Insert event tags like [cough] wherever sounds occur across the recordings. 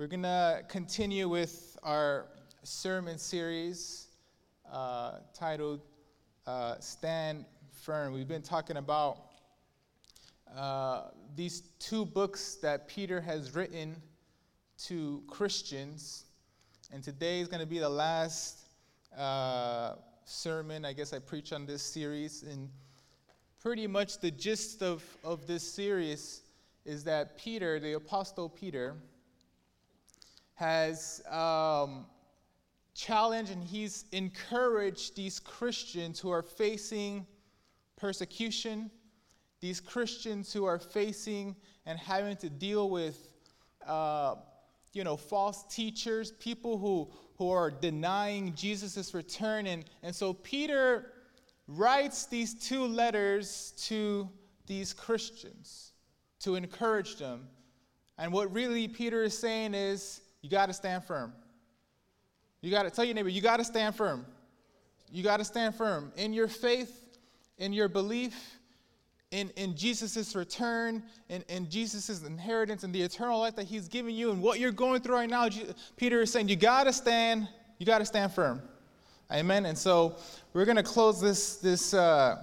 We're going to continue with our sermon series uh, titled uh, Stand Firm. We've been talking about uh, these two books that Peter has written to Christians. And today is going to be the last uh, sermon, I guess, I preach on this series. And pretty much the gist of, of this series is that Peter, the Apostle Peter, has um, challenged and he's encouraged these Christians who are facing persecution, these Christians who are facing and having to deal with, uh, you know, false teachers, people who, who are denying Jesus' return. And, and so Peter writes these two letters to these Christians to encourage them. And what really Peter is saying is, you got to stand firm. You got to tell your neighbor, you got to stand firm. You got to stand firm in your faith, in your belief, in, in Jesus' return, in, in Jesus' inheritance, and the eternal life that he's giving you, and what you're going through right now. Peter is saying, you got to stand, you got to stand firm. Amen. And so we're going to close this, this, uh,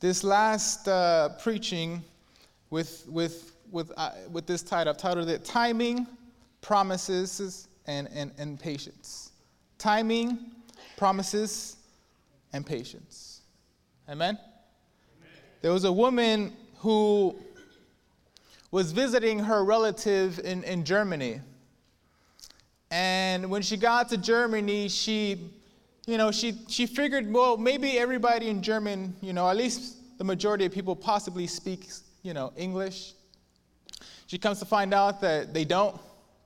this last uh, preaching with, with, with, uh, with this title. I've titled it Timing promises, and, and, and patience. Timing, promises, and patience. Amen? Amen? There was a woman who was visiting her relative in, in Germany. And when she got to Germany, she, you know, she, she figured, well, maybe everybody in German, you know, at least the majority of people possibly speak, you know, English. She comes to find out that they don't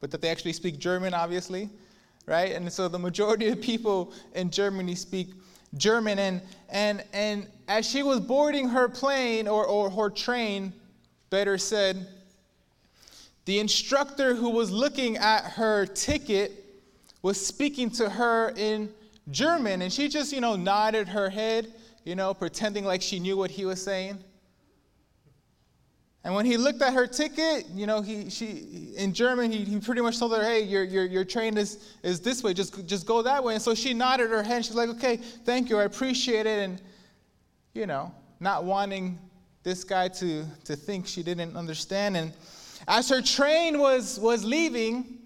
but that they actually speak German, obviously, right? And so the majority of people in Germany speak German. And, and, and as she was boarding her plane or, or her train, better said, the instructor who was looking at her ticket was speaking to her in German. And she just, you know, nodded her head, you know, pretending like she knew what he was saying. And when he looked at her ticket, you know, he, she, in German, he, he pretty much told her, hey, your, your, your train is, is this way, just, just go that way. And so she nodded her head. She's like, okay, thank you, I appreciate it. And, you know, not wanting this guy to, to think she didn't understand. And as her train was, was leaving,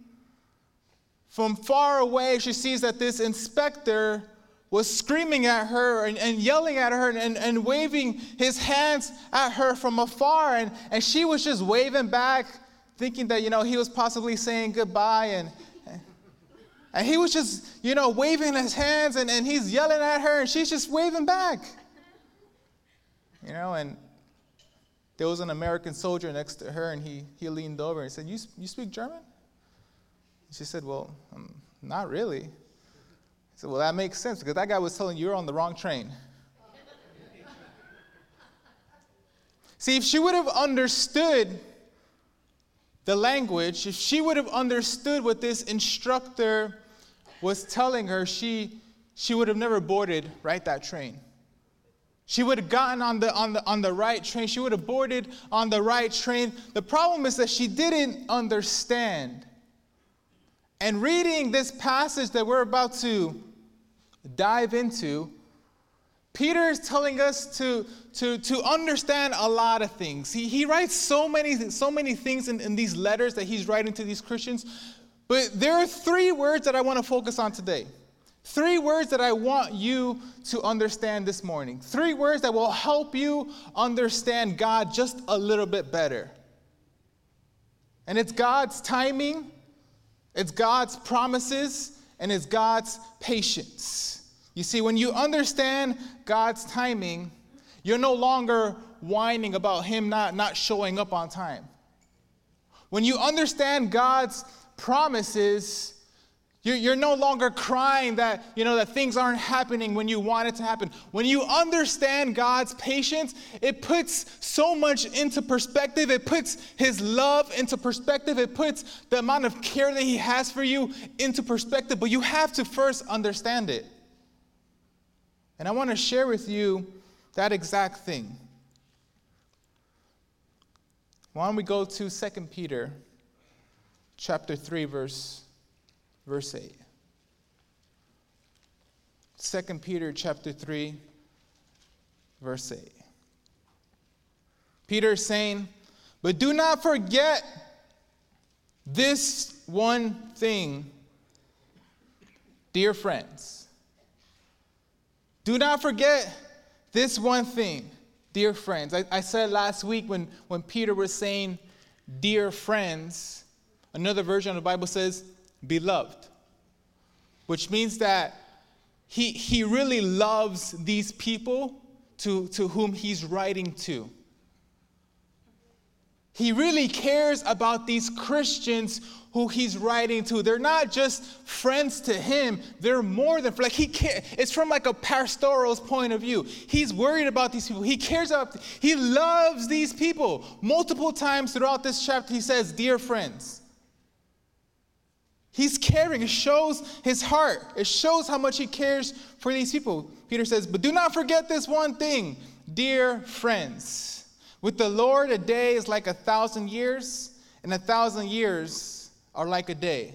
from far away, she sees that this inspector was screaming at her and, and yelling at her and, and waving his hands at her from afar. And, and she was just waving back, thinking that, you know, he was possibly saying goodbye. And, and he was just, you know, waving his hands and, and he's yelling at her and she's just waving back. You know, and there was an American soldier next to her and he, he leaned over and said, You, you speak German? She said, Well, um, not really said, Well, that makes sense because that guy was telling you you're on the wrong train. [laughs] See, if she would have understood the language, if she would have understood what this instructor was telling her, she, she would have never boarded right that train. She would have gotten on the, on, the, on the right train. She would have boarded on the right train. The problem is that she didn't understand. And reading this passage that we're about to dive into, Peter is telling us to, to, to understand a lot of things. He, he writes so many, so many things in, in these letters that he's writing to these Christians, but there are three words that I want to focus on today. Three words that I want you to understand this morning. Three words that will help you understand God just a little bit better. And it's God's timing, it's God's promises, and it's God's patience. You see, when you understand God's timing, you're no longer whining about Him not, not showing up on time. When you understand God's promises, you're, you're no longer crying that, you know, that things aren't happening when you want it to happen. When you understand God's patience, it puts so much into perspective. It puts His love into perspective. It puts the amount of care that He has for you into perspective. But you have to first understand it. And I want to share with you that exact thing. Why don't we go to 2 Peter chapter 3, verse, verse 8. 2 Peter chapter 3, verse 8. Peter is saying, But do not forget this one thing, dear friends. Do not forget this one thing, dear friends. I, I said last week when, when Peter was saying, Dear friends, another version of the Bible says, Beloved, which means that he, he really loves these people to, to whom he's writing to. He really cares about these Christians who he's writing to. They're not just friends to him, they're more than like he care, it's from like a pastoral's point of view. He's worried about these people. He cares about he loves these people. Multiple times throughout this chapter he says, "Dear friends." He's caring. It shows his heart. It shows how much he cares for these people. Peter says, But do not forget this one thing, dear friends. With the Lord, a day is like a thousand years, and a thousand years are like a day.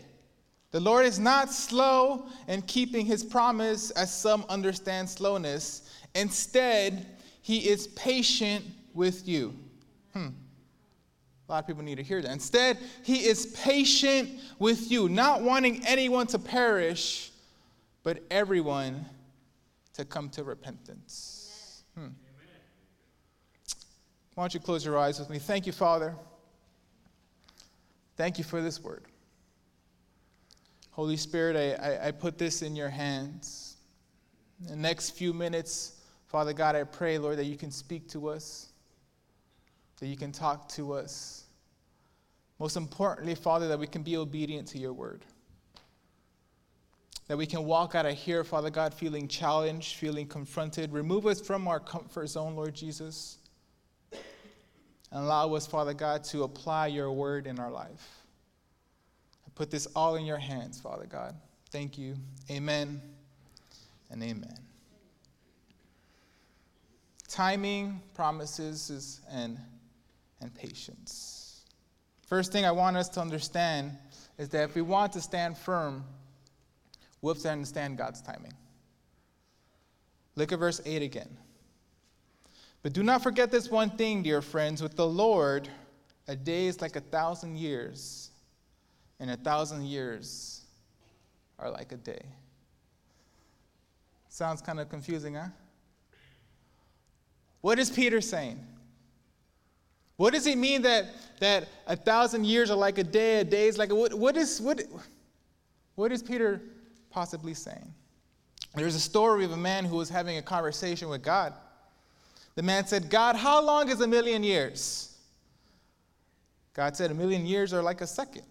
The Lord is not slow in keeping his promise, as some understand slowness. Instead, he is patient with you. Hmm. A lot of people need to hear that. Instead, he is patient with you, not wanting anyone to perish, but everyone to come to repentance. Hmm. Why don't you close your eyes with me? Thank you, Father. Thank you for this word. Holy Spirit, I, I, I put this in your hands. In the next few minutes, Father God, I pray, Lord, that you can speak to us that you can talk to us. Most importantly, Father, that we can be obedient to your word. That we can walk out of here, Father God, feeling challenged, feeling confronted. Remove us from our comfort zone, Lord Jesus. And allow us, Father God, to apply your word in our life. I put this all in your hands, Father God. Thank you. Amen and amen. Timing, promises, and and patience. First thing I want us to understand is that if we want to stand firm, we have to understand God's timing. Look at verse 8 again. But do not forget this one thing, dear friends. With the Lord, a day is like a thousand years, and a thousand years are like a day. Sounds kind of confusing, huh? What is Peter saying? What does it mean that, that a thousand years are like a day, a day is like a, what, what is what, what is Peter possibly saying? There's a story of a man who was having a conversation with God. The man said, God, how long is a million years? God said, A million years are like a second.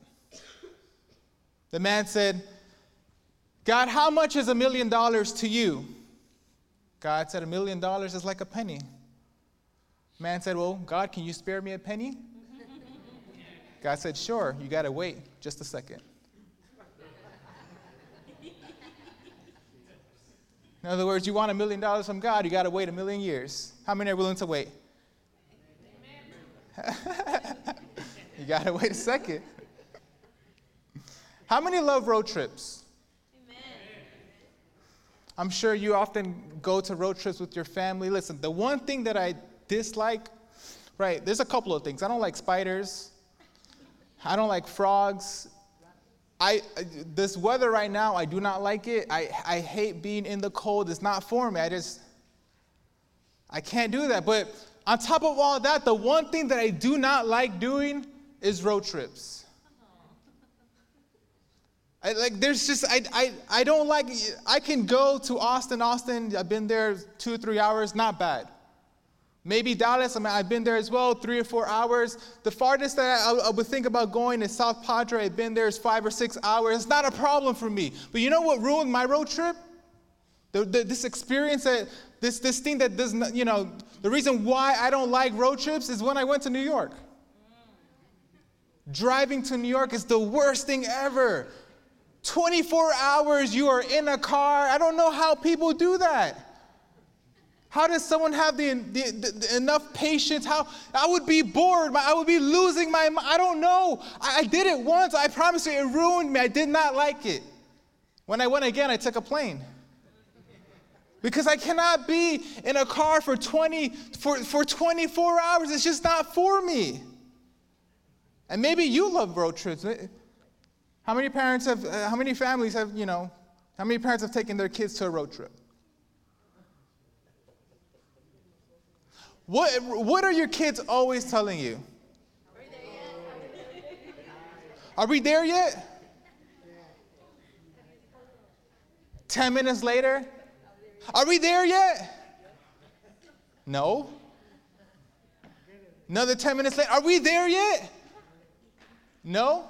The man said, God, how much is a million dollars to you? God said, A million dollars is like a penny. Man said, Well, God, can you spare me a penny? God said, Sure, you got to wait just a second. In other words, you want a million dollars from God, you got to wait a million years. How many are willing to wait? [laughs] you got to wait a second. How many love road trips? I'm sure you often go to road trips with your family. Listen, the one thing that I dislike, right, there's a couple of things. I don't like spiders. I don't like frogs. I, this weather right now, I do not like it. I, I hate being in the cold. It's not for me. I just, I can't do that. But on top of all that, the one thing that I do not like doing is road trips. I, like there's just I, I I don't like I can go to Austin, Austin. I've been there two three hours, not bad. Maybe Dallas, I mean, I've been there as well, three or four hours. The farthest that I, I, would think about going is South Padre. I've been there five or six hours. It's not a problem for me. But you know what ruined my road trip? The, the, this experience that, this, this thing that does not, you know, the reason why I don't like road trips is when I went to New York. Driving to New York is the worst thing ever. 24 hours you are in a car. I don't know how people do that. How does someone have the, the, the, enough patience? How I would be bored. I would be losing my. I don't know. I, I did it once. I promise you, it ruined me. I did not like it. When I went again, I took a plane. Because I cannot be in a car for 20 for, for 24 hours. It's just not for me. And maybe you love road trips. How many parents have, uh, how many families have, you know, how many parents have taken their kids to a road trip? What, what are your kids always telling you? Are we there yet? 10 minutes later? Are we there yet? No. Another 10 minutes later? Are we there yet? No.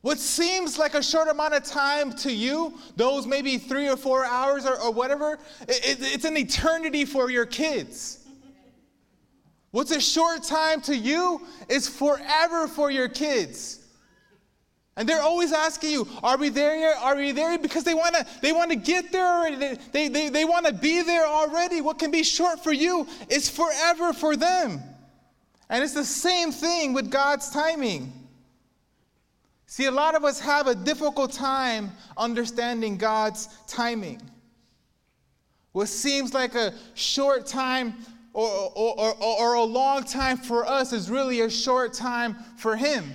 What seems like a short amount of time to you, those maybe three or four hours or, or whatever, it, it, it's an eternity for your kids. What's a short time to you is forever for your kids. And they're always asking you, are we there yet? Are we there? Because they want to they want to get there already. They, they, they, they want to be there already. What can be short for you is forever for them. And it's the same thing with God's timing. See, a lot of us have a difficult time understanding God's timing. What seems like a short time or, or, or, or a long time for us is really a short time for him.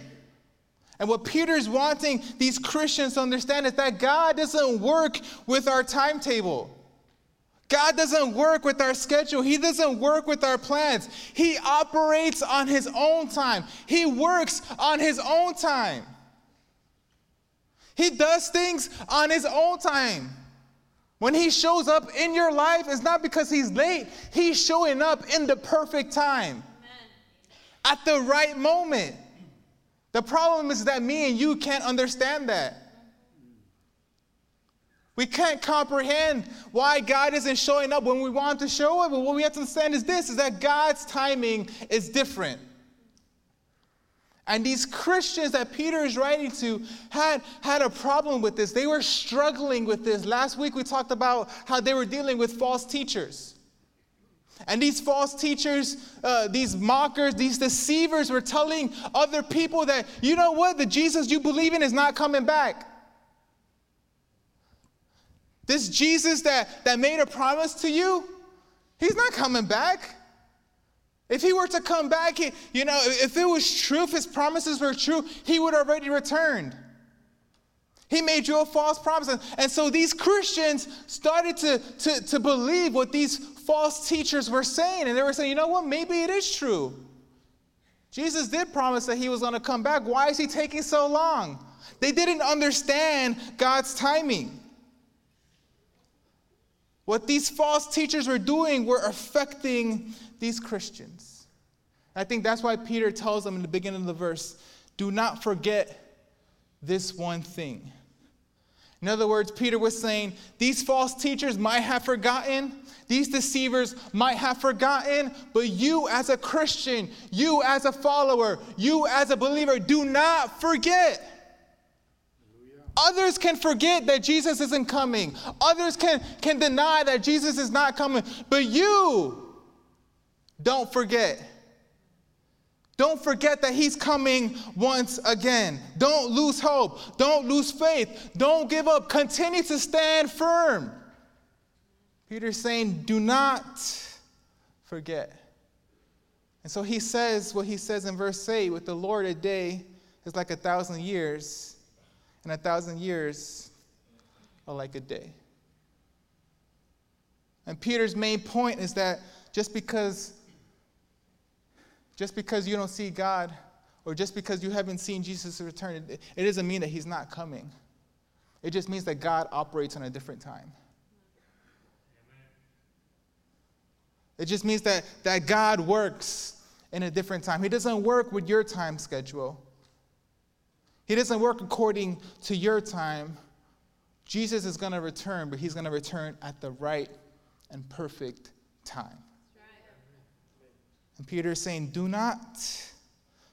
And what Peter's wanting these Christians to understand is that God doesn't work with our timetable. God doesn't work with our schedule. He doesn't work with our plans. He operates on His own time. He works on His own time. He does things on His own time. When he shows up in your life, it's not because he's late, he's showing up in the perfect time, Amen. at the right moment. The problem is that me and you can't understand that. We can't comprehend why God isn't showing up when we want to show up. But what we have to understand is this is that God's timing is different. And these Christians that Peter is writing to had, had a problem with this. They were struggling with this. Last week we talked about how they were dealing with false teachers. And these false teachers, uh, these mockers, these deceivers were telling other people that, you know what, the Jesus you believe in is not coming back. This Jesus that, that made a promise to you, he's not coming back. If he were to come back, he, you know, if it was true, if his promises were true, he would already returned. He made you a false promise. And so these Christians started to, to, to believe what these false teachers were saying. And they were saying, you know what, maybe it is true. Jesus did promise that he was going to come back. Why is he taking so long? They didn't understand God's timing. What these false teachers were doing were affecting these Christians. I think that's why Peter tells them in the beginning of the verse do not forget this one thing. In other words, Peter was saying these false teachers might have forgotten, these deceivers might have forgotten, but you as a Christian, you as a follower, you as a believer, do not forget. Others can forget that Jesus isn't coming. Others can, can deny that Jesus is not coming. But you, don't forget. Don't forget that He's coming once again. Don't lose hope. Don't lose faith. Don't give up. Continue to stand firm. Peter's saying, do not forget. And so he says what he says in verse 8 with the Lord, a day is like a thousand years, and a thousand years are like a day. And Peter's main point is that just because just because you don't see God or just because you haven't seen Jesus return, it, it doesn't mean that he's not coming. It just means that God operates on a different time. It just means that, that God works in a different time. He doesn't work with your time schedule. He doesn't work according to your time. Jesus is going to return, but he's going to return at the right and perfect time. And Peter is saying, Do not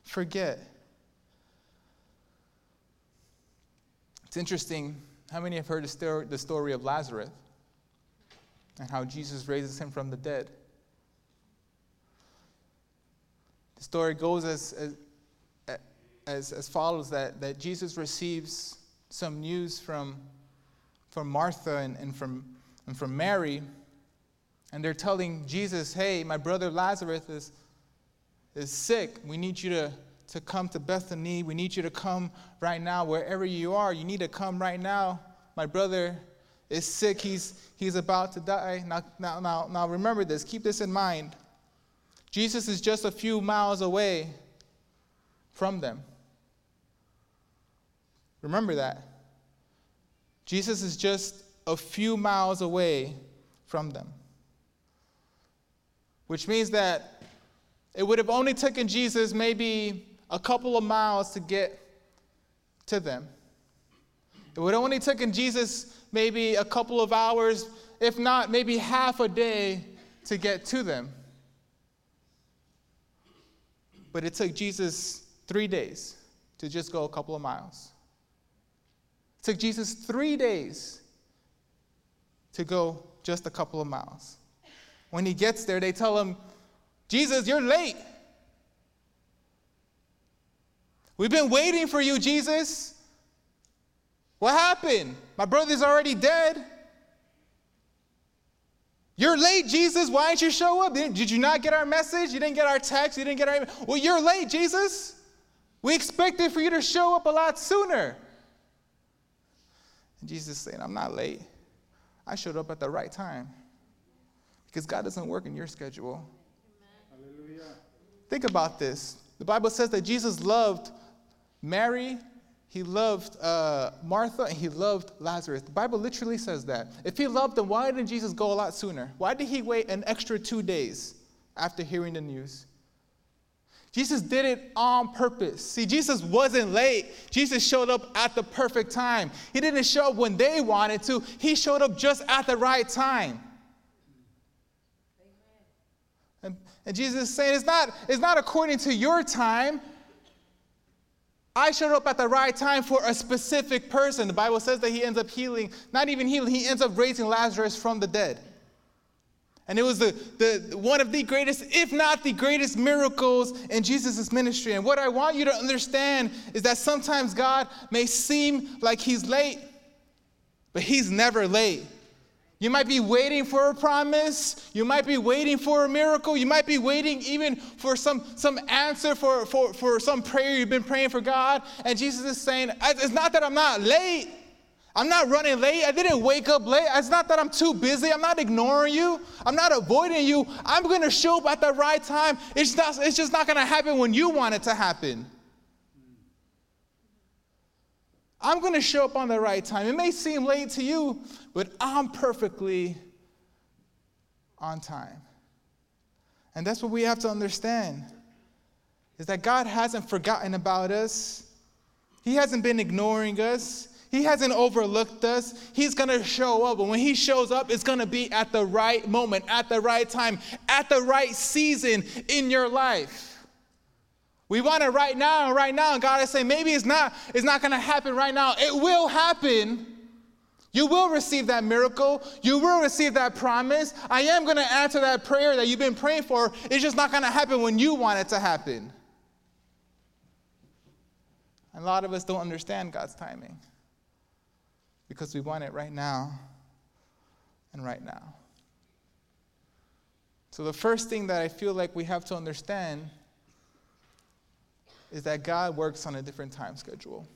forget. It's interesting. How many have heard the story, of Lazarus? and how Jesus raises him from the dead. The story goes as, as, as, as follows that, that Jesus receives some news from, from Martha and, and, from, and from Mary, and they're telling Jesus, Hey, my brother Lazarus is, is sick. We need you to, to come to Bethany. We need you to come right now, wherever you are. You need to come right now. My brother is sick. He's, he's about to die. Now, now, now, now remember this. Keep this in mind. Jesus is just a few miles away from them. Remember that. Jesus is just a few miles away from them. Which means that it would have only taken Jesus maybe a couple of miles to get to them. It would have only taken Jesus maybe a couple of hours, if not maybe half a day, to get to them. But it took Jesus three days to just go a couple of miles. It took Jesus three days to go just a couple of miles. When he gets there, they tell him, Jesus, you're late. We've been waiting for you, Jesus. What happened? My brother's already dead. You're late, Jesus. Why didn't you show up? Did you not get our message? You didn't get our text? You didn't get our. Email? Well, you're late, Jesus. We expected for you to show up a lot sooner. And Jesus is saying, I'm not late. I showed up at the right time. Because God doesn't work in your schedule. Hallelujah. Think about this. The Bible says that Jesus loved Mary, he loved uh, Martha, and he loved Lazarus. The Bible literally says that. If he loved them, why didn't Jesus go a lot sooner? Why did he wait an extra two days after hearing the news? Jesus did it on purpose. See, Jesus wasn't late. Jesus showed up at the perfect time. He didn't show up when they wanted to, he showed up just at the right time. And, and Jesus is saying it's not, it's not according to your time, I showed up at the right time for a specific person. The Bible says that he ends up healing, not even healing, he ends up raising Lazarus from the dead. And it was the, the, one of the greatest, if not the greatest miracles in Jesus' ministry. And what I want you to understand is that sometimes God may seem like he's late, but he's never late. You might be waiting for a promise. You might be waiting for a miracle. You might be waiting even for some, some answer for, for, for some prayer you've been praying for God. And Jesus is saying, It's not that I'm not late. I'm not running late. I didn't wake up late. It's not that I'm too busy. I'm not ignoring you. I'm not avoiding you. I'm going to show up at the right time. It's, not, it's just not going to happen when you want it to happen. I'm going to show up on the right time. It may seem late to you, but I'm perfectly on time. And that's what we have to understand is that God hasn't forgotten about us. He hasn't been ignoring us. He hasn't overlooked us. He's going to show up. And when he shows up, it's going to be at the right moment, at the right time, at the right season in your life. We want it right now right now. And God is saying, maybe it's not, it's not going to happen right now. It will happen. You will receive that miracle. You will receive that promise. I am going to answer that prayer that you've been praying for. It's just not going to happen when you want it to happen. And a lot of us don't understand God's timing because we want it right now and right now. So, the first thing that I feel like we have to understand is that God works on a different time schedule.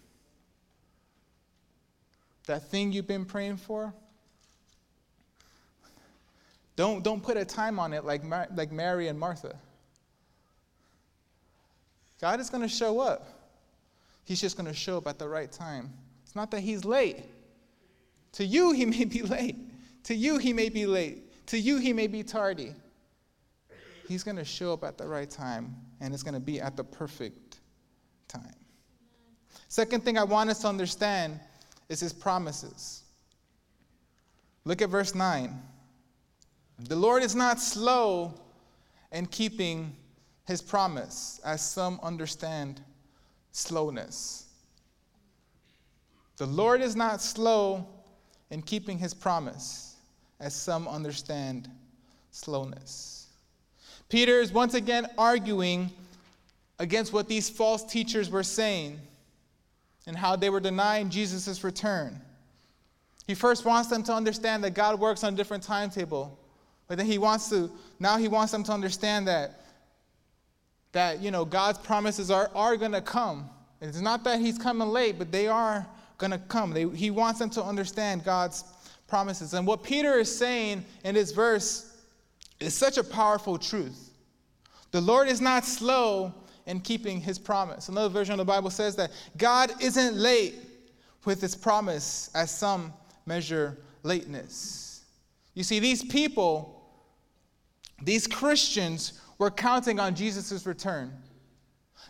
That thing you've been praying for, don't, don't put a time on it like, Mar- like Mary and Martha. God is going to show up. He's just going to show up at the right time. It's not that he's late. To you, he may be late. To you, he may be late. To you, he may be tardy. He's going to show up at the right time, and it's going to be at the perfect time. Second thing I want us to understand is his promises. Look at verse 9. The Lord is not slow in keeping his promise, as some understand slowness. The Lord is not slow in keeping his promise, as some understand slowness. Peter is once again arguing against what these false teachers were saying and how they were denying Jesus' return. He first wants them to understand that God works on a different timetable. But then he wants to, now he wants them to understand that, that you know, God's promises are, are going to come. It's not that he's coming late, but they are going to come. They, he wants them to understand God's promises. And what Peter is saying in this verse is such a powerful truth. The Lord is not slow in keeping his promise. Another version of the Bible says that God isn't late with his promise as some measure lateness. You see, these people, these Christians, were counting on Jesus' return.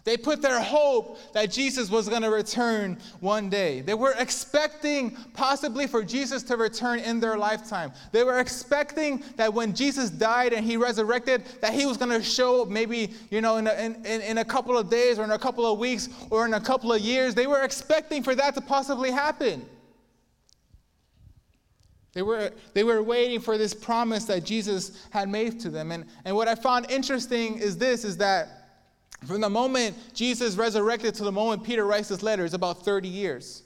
They put their hope that Jesus was going to return one day. They were expecting possibly for Jesus to return in their lifetime. They were expecting that when Jesus died and he resurrected, that he was going to show up maybe, you know, in a, in, in a couple of days or in a couple of weeks or in a couple of years. They were expecting for that to possibly happen. They were, they were waiting for this promise that Jesus had made to them. And, and what I found interesting is this, is that from the moment Jesus resurrected to the moment Peter writes this letter is about 30 years.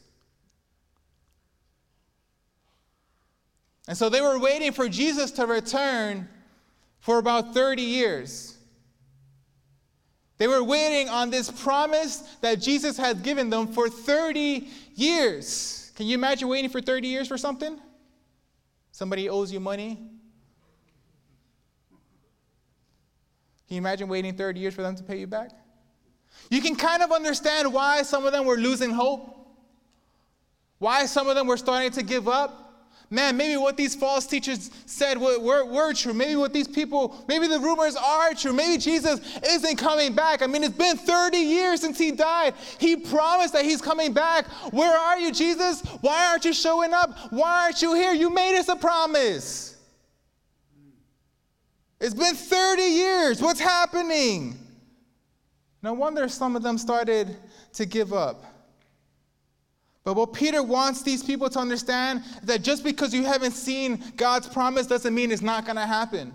And so they were waiting for Jesus to return for about 30 years. They were waiting on this promise that Jesus had given them for 30 years. Can you imagine waiting for 30 years for something? Somebody owes you money. Can you imagine waiting 30 years for them to pay you back? You can kind of understand why some of them were losing hope, why some of them were starting to give up. Man, maybe what these false teachers said were, were, were, true. Maybe what these people, maybe the rumors are true. Maybe Jesus isn't coming back. I mean, it's been 30 years since he died. He promised that he's coming back. Where are you, Jesus? Why aren't you showing up? Why aren't you here? You made us a promise. It's been 30 years. What's happening? No wonder some of them started to give up. But what Peter wants these people to understand is that just because you haven't seen God's promise doesn't mean it's not going to happen.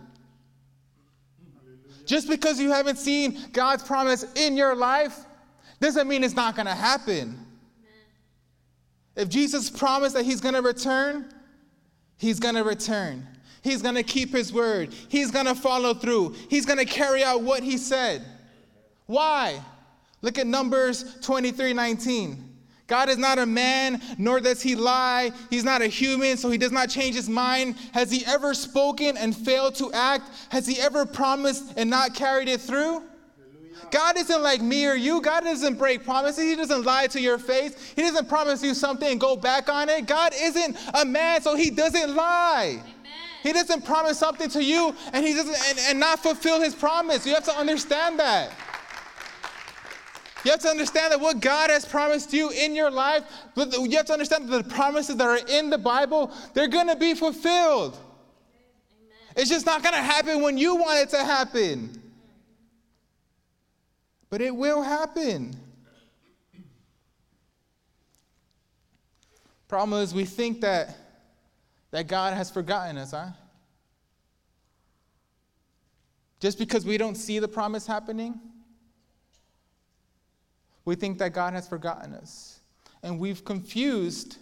Just because you haven't seen God's promise in your life doesn't mean it's not going to happen. If Jesus promised that he's going to return, he's going to return. He's going to keep his word. He's going to follow through. He's going to carry out what he said. Why? Look at Numbers 23 19. God is not a man, nor does he lie. He's not a human, so he does not change his mind. Has he ever spoken and failed to act? Has he ever promised and not carried it through? God isn't like me or you. God doesn't break promises. He doesn't lie to your face. He doesn't promise you something and go back on it. God isn't a man, so he doesn't lie. He doesn't promise something to you and he doesn't and, and not fulfill his promise. You have to understand that. You have to understand that what God has promised you in your life, you have to understand that the promises that are in the Bible, they're going to be fulfilled. Amen. It's just not going to happen when you want it to happen. But it will happen. Problem is, we think that that God has forgotten us, huh? Just because we don't see the promise happening, we think that God has forgotten us. And we've confused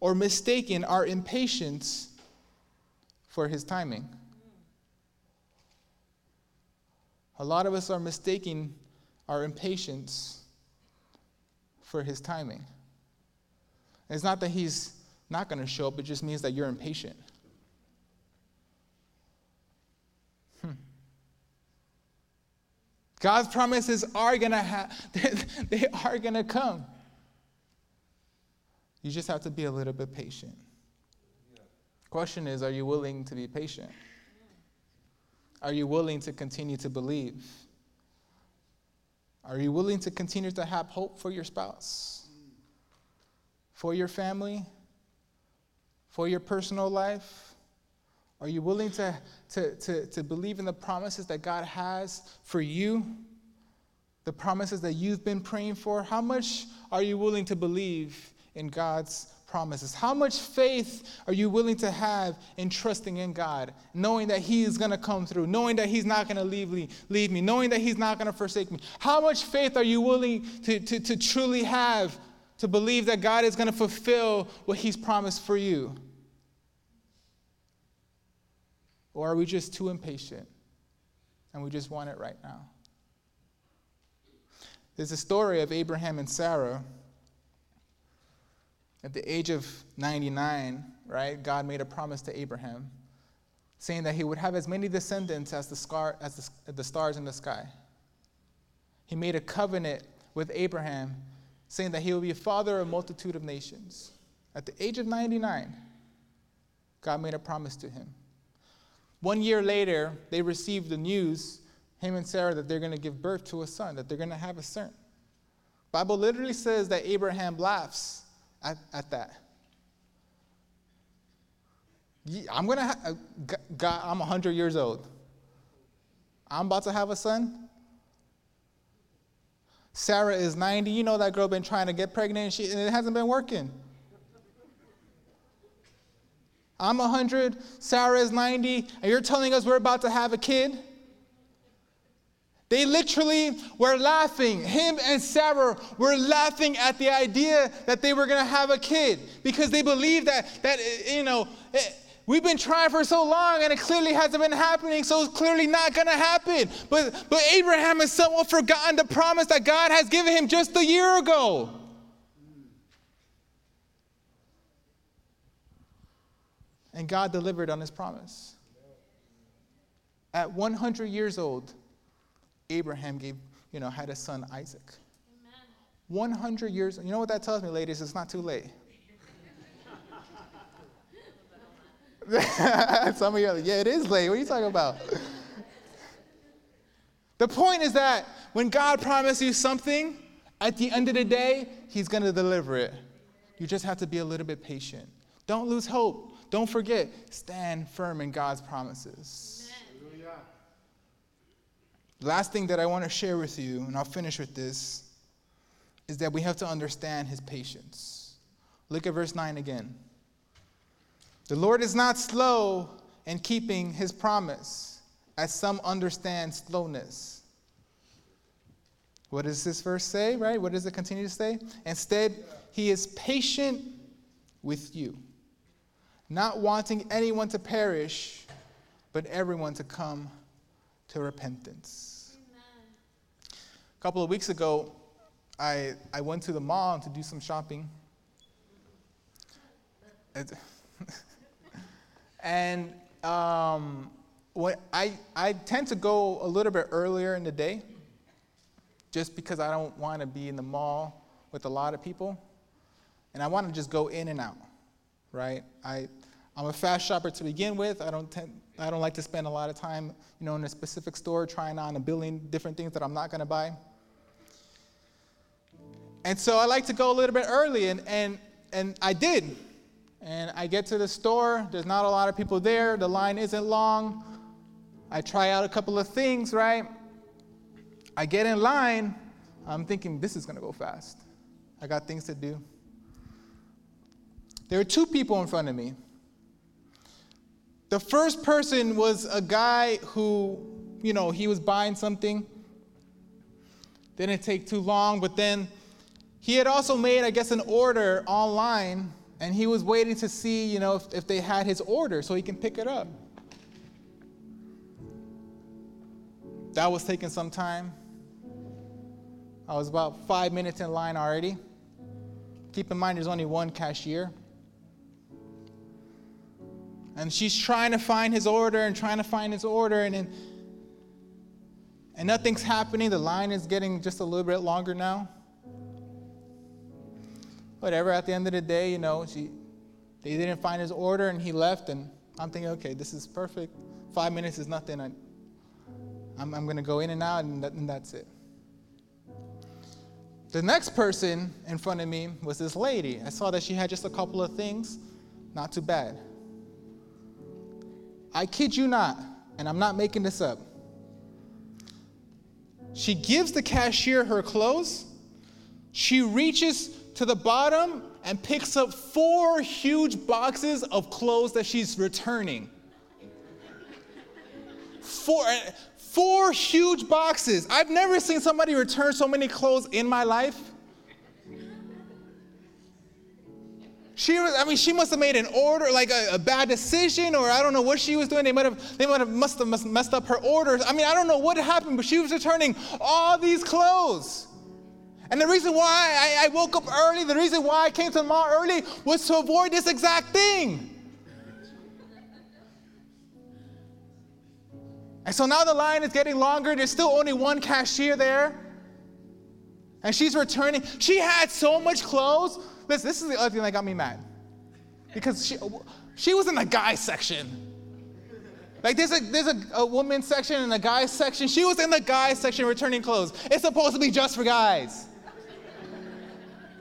or mistaken our impatience for his timing. A lot of us are mistaking our impatience for his timing. It's not that he's not going to show up, it just means that you're impatient. Hmm. God's promises are going to have, they are going to come. You just have to be a little bit patient. Question is, are you willing to be patient? Are you willing to continue to believe? Are you willing to continue to have hope for your spouse, for your family, for your personal life? Are you willing to, to, to, to believe in the promises that God has for you? The promises that you've been praying for? How much are you willing to believe in God's promises? How much faith are you willing to have in trusting in God, knowing that He is going to come through, knowing that He's not going to leave me, leave me, knowing that He's not going to forsake me? How much faith are you willing to, to, to truly have to believe that God is going to fulfill what He's promised for you? Or are we just too impatient and we just want it right now? There's a story of Abraham and Sarah. At the age of 99, right, God made a promise to Abraham saying that he would have as many descendants as the, scar, as the, the stars in the sky. He made a covenant with Abraham saying that he will be a father of a multitude of nations. At the age of 99, God made a promise to him. One year later, they received the news, him and Sarah, that they're going to give birth to a son, that they're going to have a son. Bible literally says that Abraham laughs at, at that. I'm going to have, uh, God, I'm 100 years old. I'm about to have a son. Sarah is 90. You know that girl been trying to get pregnant and, she, and it hasn't been working. I'm 100, Sarah is 90, and you're telling us we're about to have a kid? They literally were laughing. Him and Sarah were laughing at the idea that they were going to have a kid because they believed that, that you know, it, we've been trying for so long and it clearly hasn't been happening, so it's clearly not going to happen. But, but Abraham has somewhat forgotten the promise that God has given him just a year ago. And God delivered on his promise. At 100 years old, Abraham gave, you know, had a son Isaac. Amen. 100 years, you know what that tells me, ladies? It's not too late. [laughs] Some of you are like, yeah, it is late. What are you talking about? the point is that when God promises you something, at the end of the day, He's going to deliver it. You just have to be a little bit patient. Don't lose hope. Don't forget, stand firm in God's promises. Last thing that I want to share with you, and I'll finish with this, is that we have to understand his patience. Look at verse 9 again. The Lord is not slow in keeping his promise, as some understand slowness. What does this verse say, right? What does it continue to say? Instead, he is patient with you not wanting anyone to perish, but everyone to come to repentance. Amen. A couple of weeks ago, I, I went to the mall to do some shopping. [laughs] and um, what I, I tend to go a little bit earlier in the day just because I don't want to be in the mall with a lot of people. And I want to just go in and out right? I, I'm a fast shopper to begin with. I don't, tend, I don't like to spend a lot of time, you know, in a specific store trying on a billion different things that I'm not going to buy. And so I like to go a little bit early, and, and, and I did. And I get to the store, there's not a lot of people there, the line isn't long. I try out a couple of things, right? I get in line, I'm thinking this is gonna go fast. I got things to do. There were two people in front of me. The first person was a guy who, you know, he was buying something. Didn't take too long, but then he had also made, I guess, an order online, and he was waiting to see, you know, if, if they had his order so he can pick it up. That was taking some time. I was about five minutes in line already. Keep in mind, there's only one cashier. And she's trying to find his order and trying to find his order, and, and, and nothing's happening. The line is getting just a little bit longer now. Whatever, at the end of the day, you know, she, they didn't find his order and he left, and I'm thinking, okay, this is perfect. Five minutes is nothing. I, I'm, I'm going to go in and out, and, that, and that's it. The next person in front of me was this lady. I saw that she had just a couple of things, not too bad. I kid you not, and I'm not making this up. She gives the cashier her clothes. She reaches to the bottom and picks up four huge boxes of clothes that she's returning. Four, eh, four huge boxes. I've never seen somebody return so many clothes in my life. She I mean, she must have made an order, like a, a, bad decision, or I don't know what she was doing. They might have, they might have must have messed up her orders. I mean, I don't know what happened, but she was returning all these clothes. And the reason why I, I woke up early, the reason why I came to the mall early was to avoid this exact thing. And so now the line is getting longer. There's still only one cashier there. And she's returning. She had so much clothes Listen, this is the other thing that got me mad. Because she, she was in the guy section. Like there's a there's a, a women's section and a guy section. She was in the guy section returning clothes. It's supposed to be just for guys.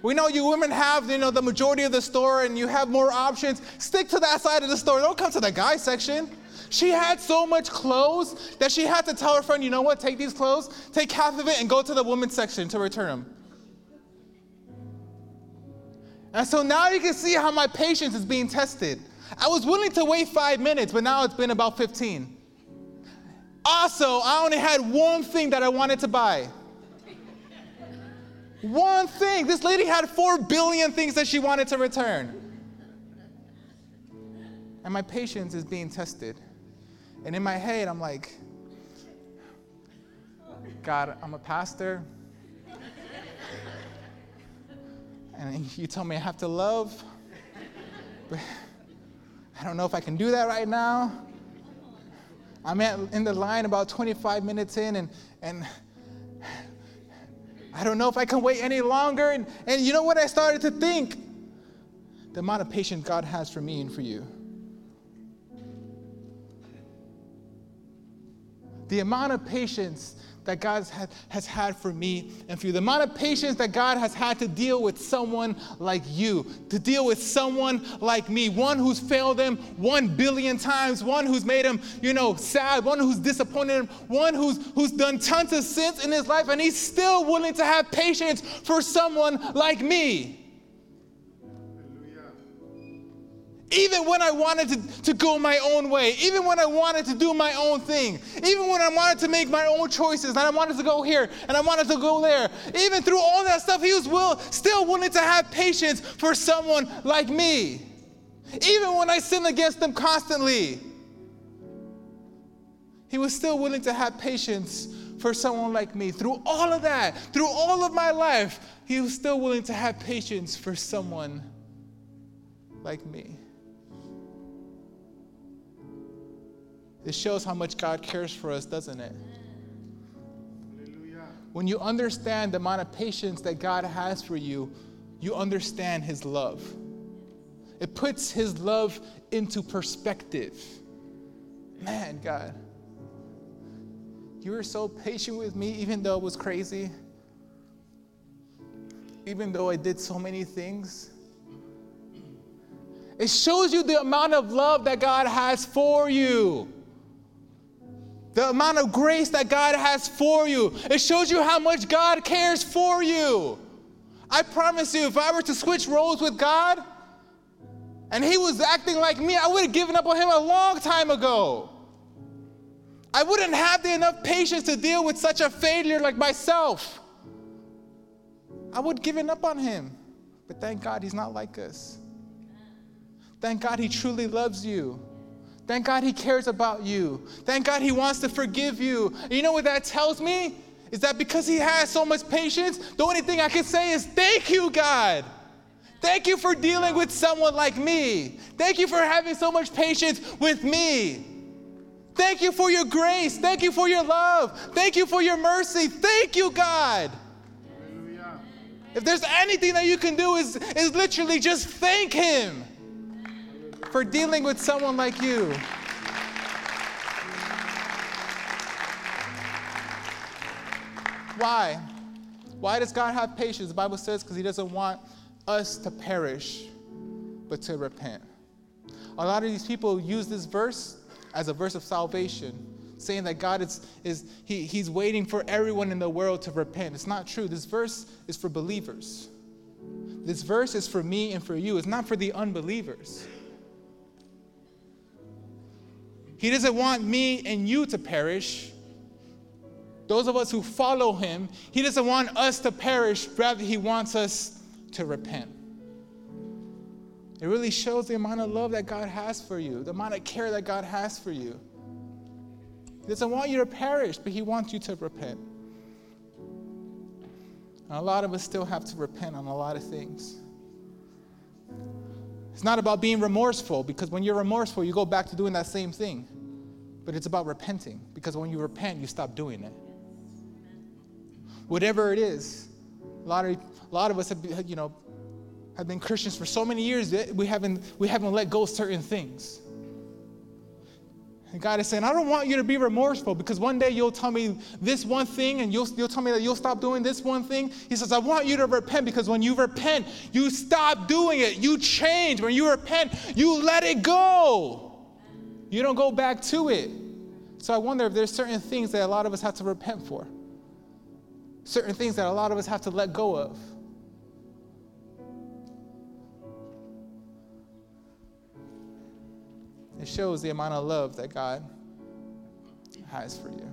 We know you women have, you know, the majority of the store and you have more options. Stick to that side of the store. Don't come to the guy section. She had so much clothes that she had to tell her friend, you know what, take these clothes, take half of it and go to the women's section to return them. And so now you can see how my patience is being tested. I was willing to wait five minutes, but now it's been about 15. Also, I only had one thing that I wanted to buy. One thing. This lady had four billion things that she wanted to return. And my patience is being tested. And in my head, I'm like, God, I'm a pastor. and you tell me I have to love, but I don't know if I can do that right now. I'm at, in the line about 25 minutes in, and, and I don't know if I can wait any longer. And, and you know what I started to think? The amount of patience God has for me and for you. The amount of patience that God has had for me and for you. The amount of patience that God has had to deal with someone like you, to deal with someone like me, one who's failed him one billion times, one who's made him, you know, sad, one who's disappointed him, one who's, who's done tons of sins in his life, and he's still willing to have patience for someone like me. Even when I wanted to, to go my own way, even when I wanted to do my own thing, even when I wanted to make my own choices and I wanted to go here and I wanted to go there, even through all that stuff, he was will, still willing to have patience for someone like me. Even when I sinned against him constantly, he was still willing to have patience for someone like me. Through all of that, through all of my life, he was still willing to have patience for someone like me. This shows how much God cares for us, doesn't it? When you understand the amount of patience that God has for you, you understand His love. It puts His love into perspective. Man, God, you were so patient with me, even though it was crazy, even though I did so many things. It shows you the amount of love that God has for you the amount of grace that God has for you. It shows you how much God cares for you. I promise you, if I were to switch roles with God and He was acting like me, I would have given up on Him a long time ago. I wouldn't have the enough patience to deal with such a failure like myself. I would have given up on Him. But thank God He's not like us. Thank God He truly loves you. Thank God He cares about you. Thank God He wants to forgive you. And you know what that tells me? Is that because He has so much patience, the only thing I can say is, Thank you, God. Thank you for dealing with someone like me. Thank you for having so much patience with me. Thank you for your grace. Thank you for your love. Thank you for your mercy. Thank you, God. If there's anything that you can do is, is literally just thank Him for dealing with someone like you. Why? Why does God have patience? The Bible says because He doesn't want us to perish, but to repent. A lot of these people use this verse as a verse of salvation, saying that God is, is he, He's waiting for everyone in the world to repent. It's not true. This verse is for believers. This verse is for me and for you, it's not for the unbelievers. He doesn't want me and you to perish. Those of us who follow him, he doesn't want us to perish, rather, he wants us to repent. It really shows the amount of love that God has for you, the amount of care that God has for you. He doesn't want you to perish, but he wants you to repent. And a lot of us still have to repent on a lot of things. It's not about being remorseful, because when you're remorseful, you go back to doing that same thing. But it's about repenting, because when you repent, you stop doing it. Whatever it is, a lot of, a lot of us have, you know, have been Christians for so many years that we haven't, we haven't let go of certain things. And God is saying, I don't want you to be remorseful because one day you'll tell me this one thing and you'll, you'll tell me that you'll stop doing this one thing. He says, I want you to repent because when you repent, you stop doing it. You change. When you repent, you let it go. You don't go back to it. So I wonder if there's certain things that a lot of us have to repent for, certain things that a lot of us have to let go of. It shows the amount of love that God has for you.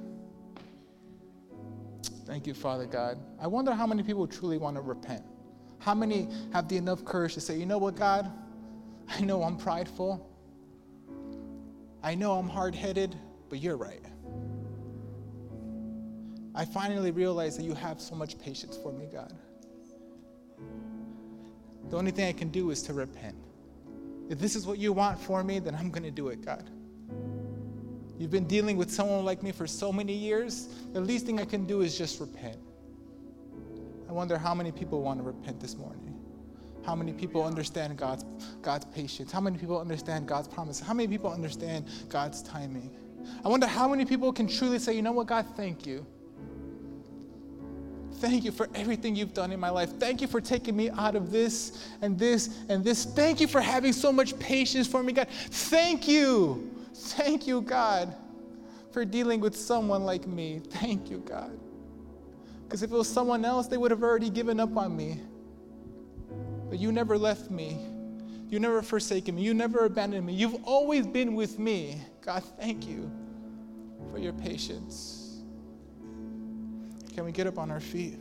Thank you, Father God. I wonder how many people truly want to repent. How many have the enough courage to say, you know what, God? I know I'm prideful. I know I'm hard headed, but you're right. I finally realize that you have so much patience for me, God. The only thing I can do is to repent. If this is what you want for me, then I'm going to do it, God. You've been dealing with someone like me for so many years. The least thing I can do is just repent. I wonder how many people want to repent this morning. How many people understand God's, God's patience? How many people understand God's promise? How many people understand God's timing? I wonder how many people can truly say, you know what, God, thank you. Thank you for everything you've done in my life. Thank you for taking me out of this and this and this. Thank you for having so much patience for me, God. Thank you. Thank you, God, for dealing with someone like me. Thank you, God. Because if it was someone else, they would have already given up on me. But you never left me. You never forsaken me. You never abandoned me. You've always been with me. God, thank you for your patience. Can we get up on our feet?